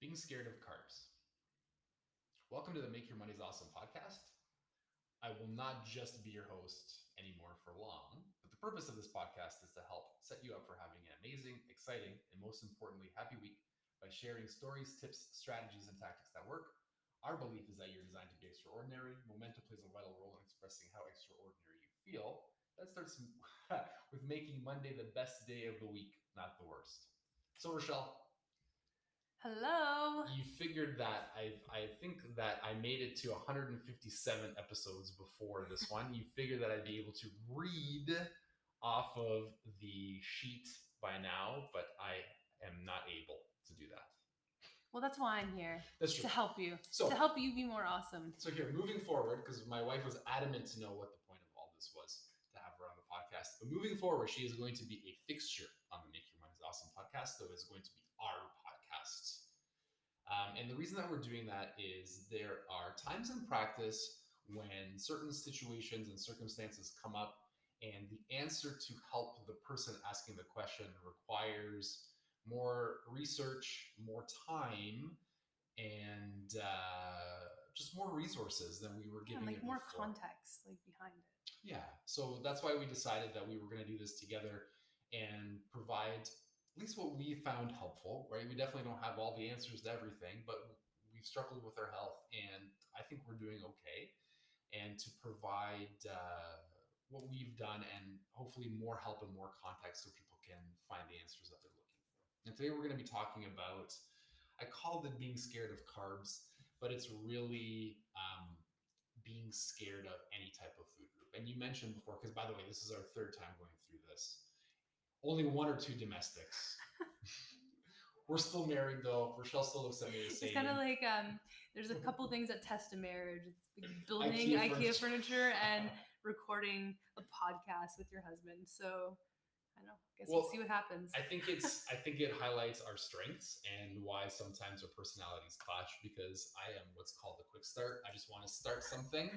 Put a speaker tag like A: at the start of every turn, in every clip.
A: being scared of carbs. Welcome to the Make Your Monday Awesome podcast. I will not just be your host anymore for long, but the purpose of this podcast is to help set you up for having an amazing, exciting, and most importantly, happy week by sharing stories, tips, strategies, and tactics that work. Our belief is that you're designed to be extraordinary. Momentum plays a vital role in expressing how extraordinary you feel. That starts with making Monday the best day of the week, not the worst. So, Rochelle,
B: Hello.
A: you figured that I I think that I made it to 157 episodes before this one. You figured that I'd be able to read off of the sheet by now, but I am not able to do that.
B: Well, that's why I'm here
A: That's true.
B: to help you,
A: So-
B: to help you be more awesome.
A: So here, moving forward, because my wife was adamant to know what the point of all this was to have her on the podcast. But moving forward, she is going to be a fixture on the Make Your Monday Awesome podcast. So it's going to be our podcast. Um, and the reason that we're doing that is there are times in practice when certain situations and circumstances come up, and the answer to help the person asking the question requires more research, more time, and uh, just more resources than we were
B: Yeah,
A: giving
B: like
A: it
B: more
A: before.
B: context, like behind it.
A: Yeah, so that's why we decided that we were going to do this together and provide at least what we found helpful. Right, we definitely don't have all the answers to everything, but we've struggled with our health, and I think we're doing okay. And to provide uh, what we've done, and hopefully more help and more context, so people can find the answers that they're looking for. And today we're going to be talking about. I called it being scared of carbs, but it's really um, being scared of any type of food group. And you mentioned before, because by the way, this is our third time going through this. Only one or two domestics. We're still married though. Rochelle still looks at me the same.
B: It's kind of like um, there's a couple things that test a marriage. It's building
A: IKEA
B: IKEA,
A: furniture.
B: and recording a podcast with your husband. So I don't know. I Guess
A: Well,
B: we'll see what happens.
A: I think it's I think it highlights our strengths and why sometimes our personalities clash because I am what's called a quick start. I just want to start something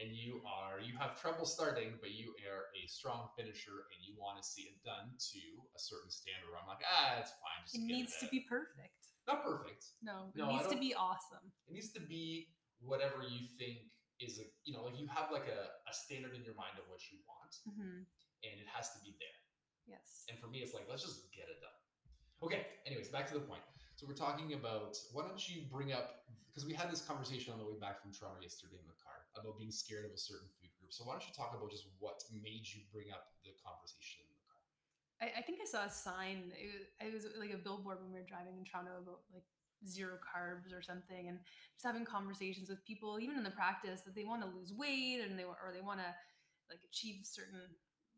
A: and you are you have trouble starting, but you are a strong finisher and you want to see it done to a certain standard where I'm like, ah, it's fine. Just
B: it needs to be perfect.
A: not perfect.
B: No, it
A: No,
B: needs to be awesome.
A: It needs to be whatever you think is a you know, like you have like a, a standard in your mind of what you want
B: hmm
A: and it has to be there.
B: Yes.
A: And for me, it's like, let's just get it done. Okay, anyways, back to the point. So we're talking about why don't you bring up because we had this conversation on the way back from Toronto yesterday in the car about being scared of a certain food group. So why don't you talk about just what made you bring up the conversation in the car?
B: I, I think I saw a sign. It, it was like a billboard when we were driving in Toronto about like zero carbs or something, and just having conversations with people, even in the practice, that they want to lose weight and they or they want to like achieve certain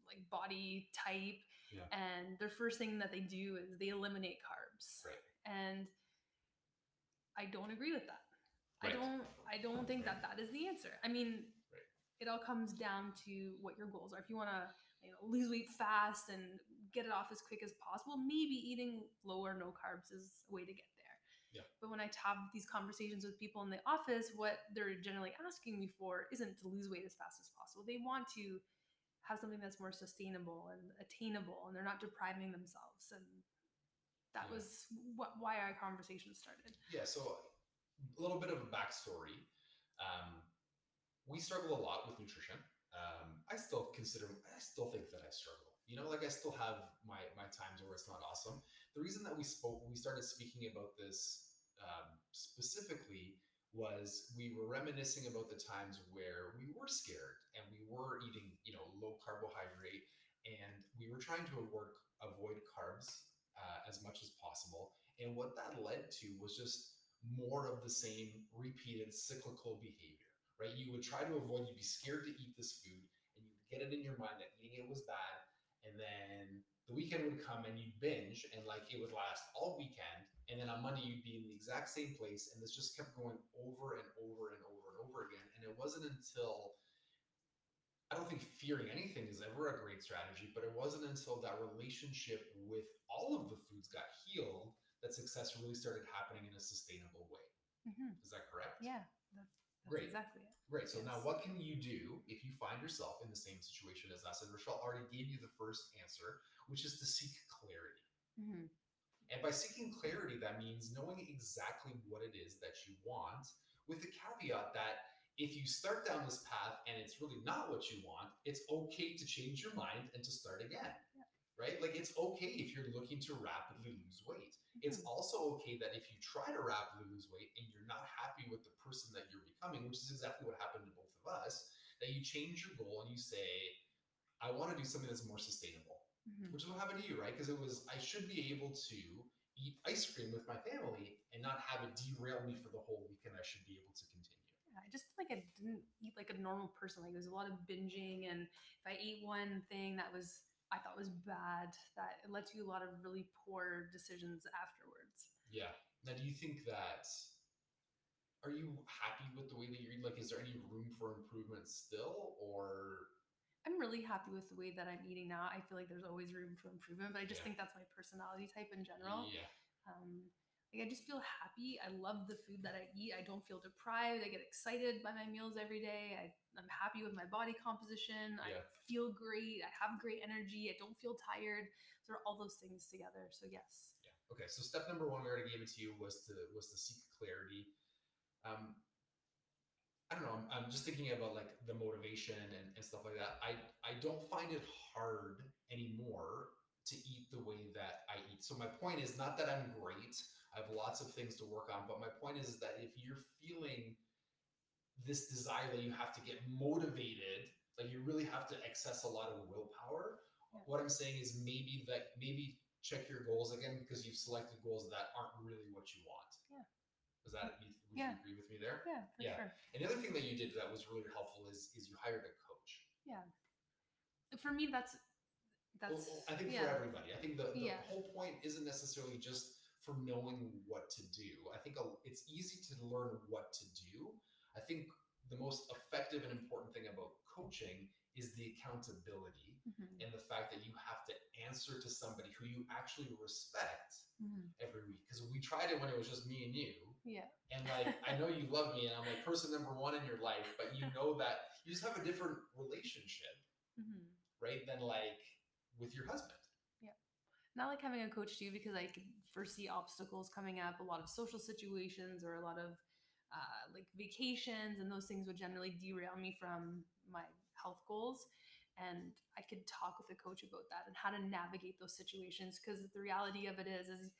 B: like body type,
A: Yeah.
B: and their first thing that they do is they eliminate carbs,
A: Right.
B: and I don't agree with that. I
A: Right.
B: don't. I don't think that that is the answer. I mean,
A: Right.
B: it all comes down to what your goals are. If you want to you know, lose weight fast and get it off as quick as possible, maybe eating low or no carbs is a way to get there.
A: Yeah.
B: But when I have these conversations with people in the office, what they're generally asking me for isn't to lose weight as fast as possible. They want to have something that's more sustainable and attainable, and they're not depriving themselves. And that
A: Yeah.
B: was what, why our conversation started.
A: Yeah, so a little bit of a backstory. Um, we struggle a lot with nutrition. Um, I still consider, I still think that I struggle. You know, like I still have my my times where it's not awesome. The reason that we spoke, we started speaking about this um, specifically was we were reminiscing about the times where we were scared and we were eating, you know, low carbohydrate, and we were trying to avoid avoid carbs uh, as much as possible. And what that led to was just more of the same repeated cyclical behavior, right? You would try to avoid, you'd be scared to eat this food, and you'd get it in your mind that eating it was bad. And then the weekend would come and you'd binge, and like it would last all weekend. And then on Monday, you'd be in the exact same place. And this just kept going over and over and over and over again. And it wasn't until I don't think fearing anything is ever a great strategy, but it wasn't until that relationship with all of the foods got healed that success really started happening in a sustainable way.
B: hmm
A: Is that correct?
B: Yeah, that, that's
A: Great.
B: exactly it.
A: Great. So now, what can you do if you find yourself in the same situation as us? And Rochelle already gave you the first answer, which is to seek clarity.
B: hmm
A: And by seeking clarity, that means knowing exactly what it is that you want, with the caveat that if you start down this path and it's really not what you want, it's okay to change your mind and to start again. Right? Like it's okay if you're looking to rapidly lose weight. It's
B: Mhm.
A: also okay that if you try to rapidly lose weight and you're not happy with the person that you're becoming, which is exactly what happened to both of us, that you change your goal and you say, I want to do something that's more sustainable,
B: Mhm.
A: which is what happened to you, right? Because it was, I should be able to eat ice cream with my family and not have it derail me for the whole week, and I should be able to continue.
B: I just feel like I didn't eat like a normal person. Like there was a lot of binging, and if I ate one thing that was I thought was bad, that it led to a lot of really poor decisions afterwards.
A: Yeah. Now, do you think that? Are you happy with the way that you're eating? Like, is there any room for improvement still, or
B: I'm really happy with the way that I'm eating now. I feel like there's always room for improvement, but I just
A: Yeah.
B: think that's my personality type in general.
A: yeah,
B: Um, like I just feel happy. I love the food that I eat. I don't feel deprived. I get excited by my meals every day. I, I'm happy with my body composition. I feel great. I have great energy. I don't feel tired. So all those things together. So yes.
A: yeah? Okay. So step number one, we already gave it to you, was to was to seek clarity. Um, I don't know. I'm, I'm just thinking about like the motivation and, and stuff like that. I I don't find it hard anymore to eat the way that I eat. So my point is not that I'm great. I have lots of things to work on, but my point is that if you're feeling this desire that you have to get motivated, like you really have to access a lot of willpower.
B: Yeah.
A: What I'm saying is maybe that maybe check your goals again because you've selected goals that aren't really what you want.
B: Yeah.
A: Does that would
B: Yeah.
A: you agree with me there?
B: Yeah,
A: Yeah.
B: sure.
A: And the other thing that you did that was really helpful is is you hired a coach. Yeah.
B: For me, that's that's
A: well, I think
B: yeah.
A: for everybody. I think the, the
B: Yeah.
A: whole point isn't necessarily just for knowing what to do. I think it's easy to learn what to do. I think the most effective and important thing about coaching is the accountability
B: Mhm,
A: and the fact that you have to answer to somebody who you actually respect
B: mhm.
A: every week. Because we tried it when it was just me and you.
B: Yeah.
A: And like, I know you love me and I'm like person number one in your life, but you know that you just have a different relationship,
B: Mhm.
A: right? Than like with your husband.
B: Not like having a coach too because I could foresee obstacles coming up, a lot of social situations or a lot of uh, like vacations, and those things would generally derail me from my health goals. And I could talk with a coach about that and how to navigate those situations because the reality of it is, is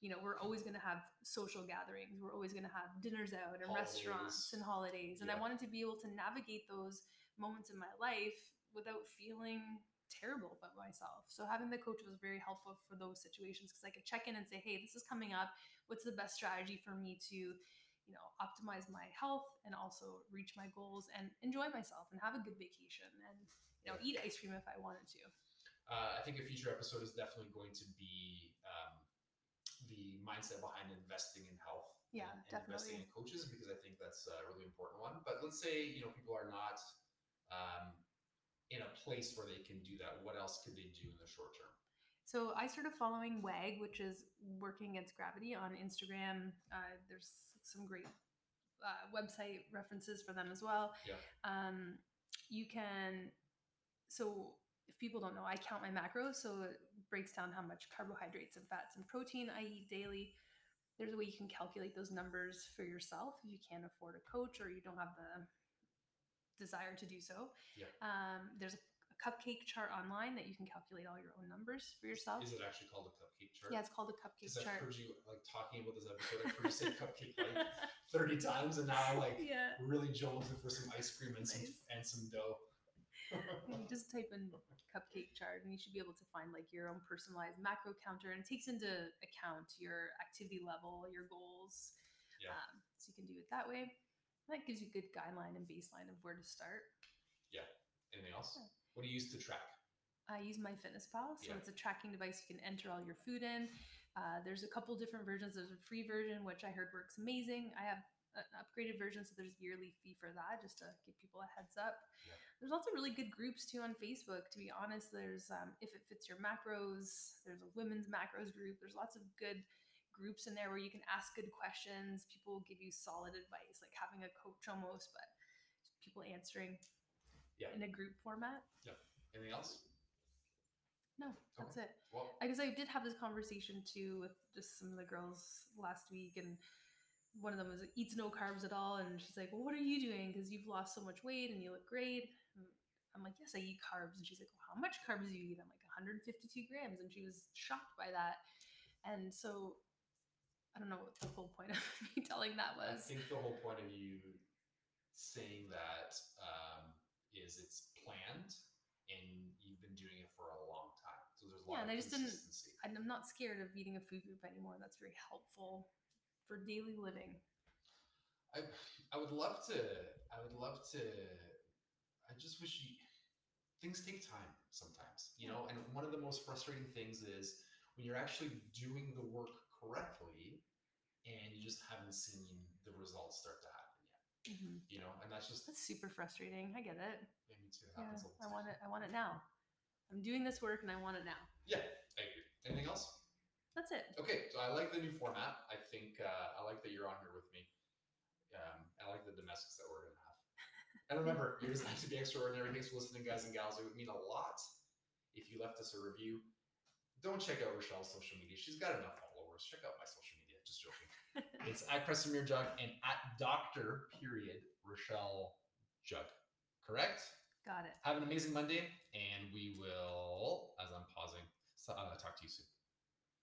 B: you know, we're always going to have social gatherings. We're always going to have dinners out and restaurants and holidays. And I wanted to be able to navigate those moments in my life without feeling terrible about myself. So having the coach was very helpful for those situations because I could check in and say, "Hey, this is coming up. What's the best strategy for me to, you know, optimize my health and also reach my goals and enjoy myself and have a good vacation and you know eat ice cream if I wanted to."
A: Uh, I think a future episode is definitely going to be um, the mindset behind investing in health.
B: Yeah,
A: and, and investing in coaches because I think that's a really important one. But let's say you know people are not um, in a place where they can do that. What else could they do in the short term?
B: So I started following WAG, which is Working Against Gravity on Instagram. Uh, there's some great uh, website references for them as well.
A: Yeah.
B: Um, you can, so if people don't know, I count my macros. So it breaks down how much carbohydrates and fats and protein I eat daily. There's a way you can calculate those numbers for yourself if you can't afford a coach or you don't have the desire to do so.
A: Yeah.
B: Um, there's a a cupcake chart online that you can calculate all your own numbers for yourself.
A: Is it actually called a cupcake chart?
B: Yeah, it's called a cupcake
A: Because I've
B: chart.
A: heard you like talking about this episode. I've heard you say cupcake like thirty times, and now like
B: yeah.
A: really jonesing for some ice cream and some and some dough.
B: You just type in cupcake chart and you should be able to find like your own personalized macro counter and it takes into account your activity level, your goals.
A: Yeah.
B: Um, so you can do it that way. That gives you a good guideline and baseline of where to start. Yeah.
A: Anything else?
B: Yeah.
A: What do you use to track?
B: I use MyFitnessPal, so
A: Yeah.
B: it's a tracking device. You can enter all your food in. Uh, there's a couple different versions. There's a free version, which I heard works amazing. I have an upgraded version, so there's yearly fee for that, just to give people a heads up.
A: Yeah.
B: There's also really good groups too on Facebook. To be honest, there's um, if it fits your macros. There's a women's macros group. There's lots of good groups in there where you can ask good questions. People will give you solid advice, like having a coach almost, but people answering
A: Yeah.
B: in a group format. Yeah.
A: Anything else?
B: No, that's it.
A: Well,
B: I guess I did have this conversation too with just some of the girls last week, and one of them was eats no carbs at all, and she's like, "Well, what are you doing? Because you've lost so much weight and you look great." And I'm like, "Yes, I eat carbs," and she's like, well, "How much carbs do you eat?" I'm like, "152 grams," and she was shocked by that. And so, I don't know what the whole point of me telling that was.
A: I think the whole point of you saying that um, is it's planned and you've been doing it for a long time. So there's a lot
B: Yeah, and
A: of
B: I just didn't- I'm not scared of eating a food group anymore. That's very helpful for daily living.
A: I I would love to I would love to I just wish you things take time sometimes, you know, and one of the most frustrating things is when you're actually doing the work correctly and you just haven't seen the results start to happen yet.
B: Mhm.
A: You know, and that's just
B: That's super frustrating. I get it.
A: yeah, me too. It
B: Yeah, I want it. I want it now. I'm doing this work and I want it now.
A: Yeah, I agree. Anything else?
B: That's it.
A: Okay, so I like the new format. I think uh, I like that you're on here with me. Um, I like the domestics that we're gonna have. And remember, you're designed to be extraordinary. Thanks for listening, guys and gals. It would mean a lot if you left us a review. Don't check out Rochelle's social media. She's got enough followers. Check out my social media. Just joking. it's at Cresemere Jug and at Doctor period Rochelle Jug. Correct?
B: Got it.
A: Have an amazing Monday, and we will, as I'm pausing, so- uh, talk to you soon.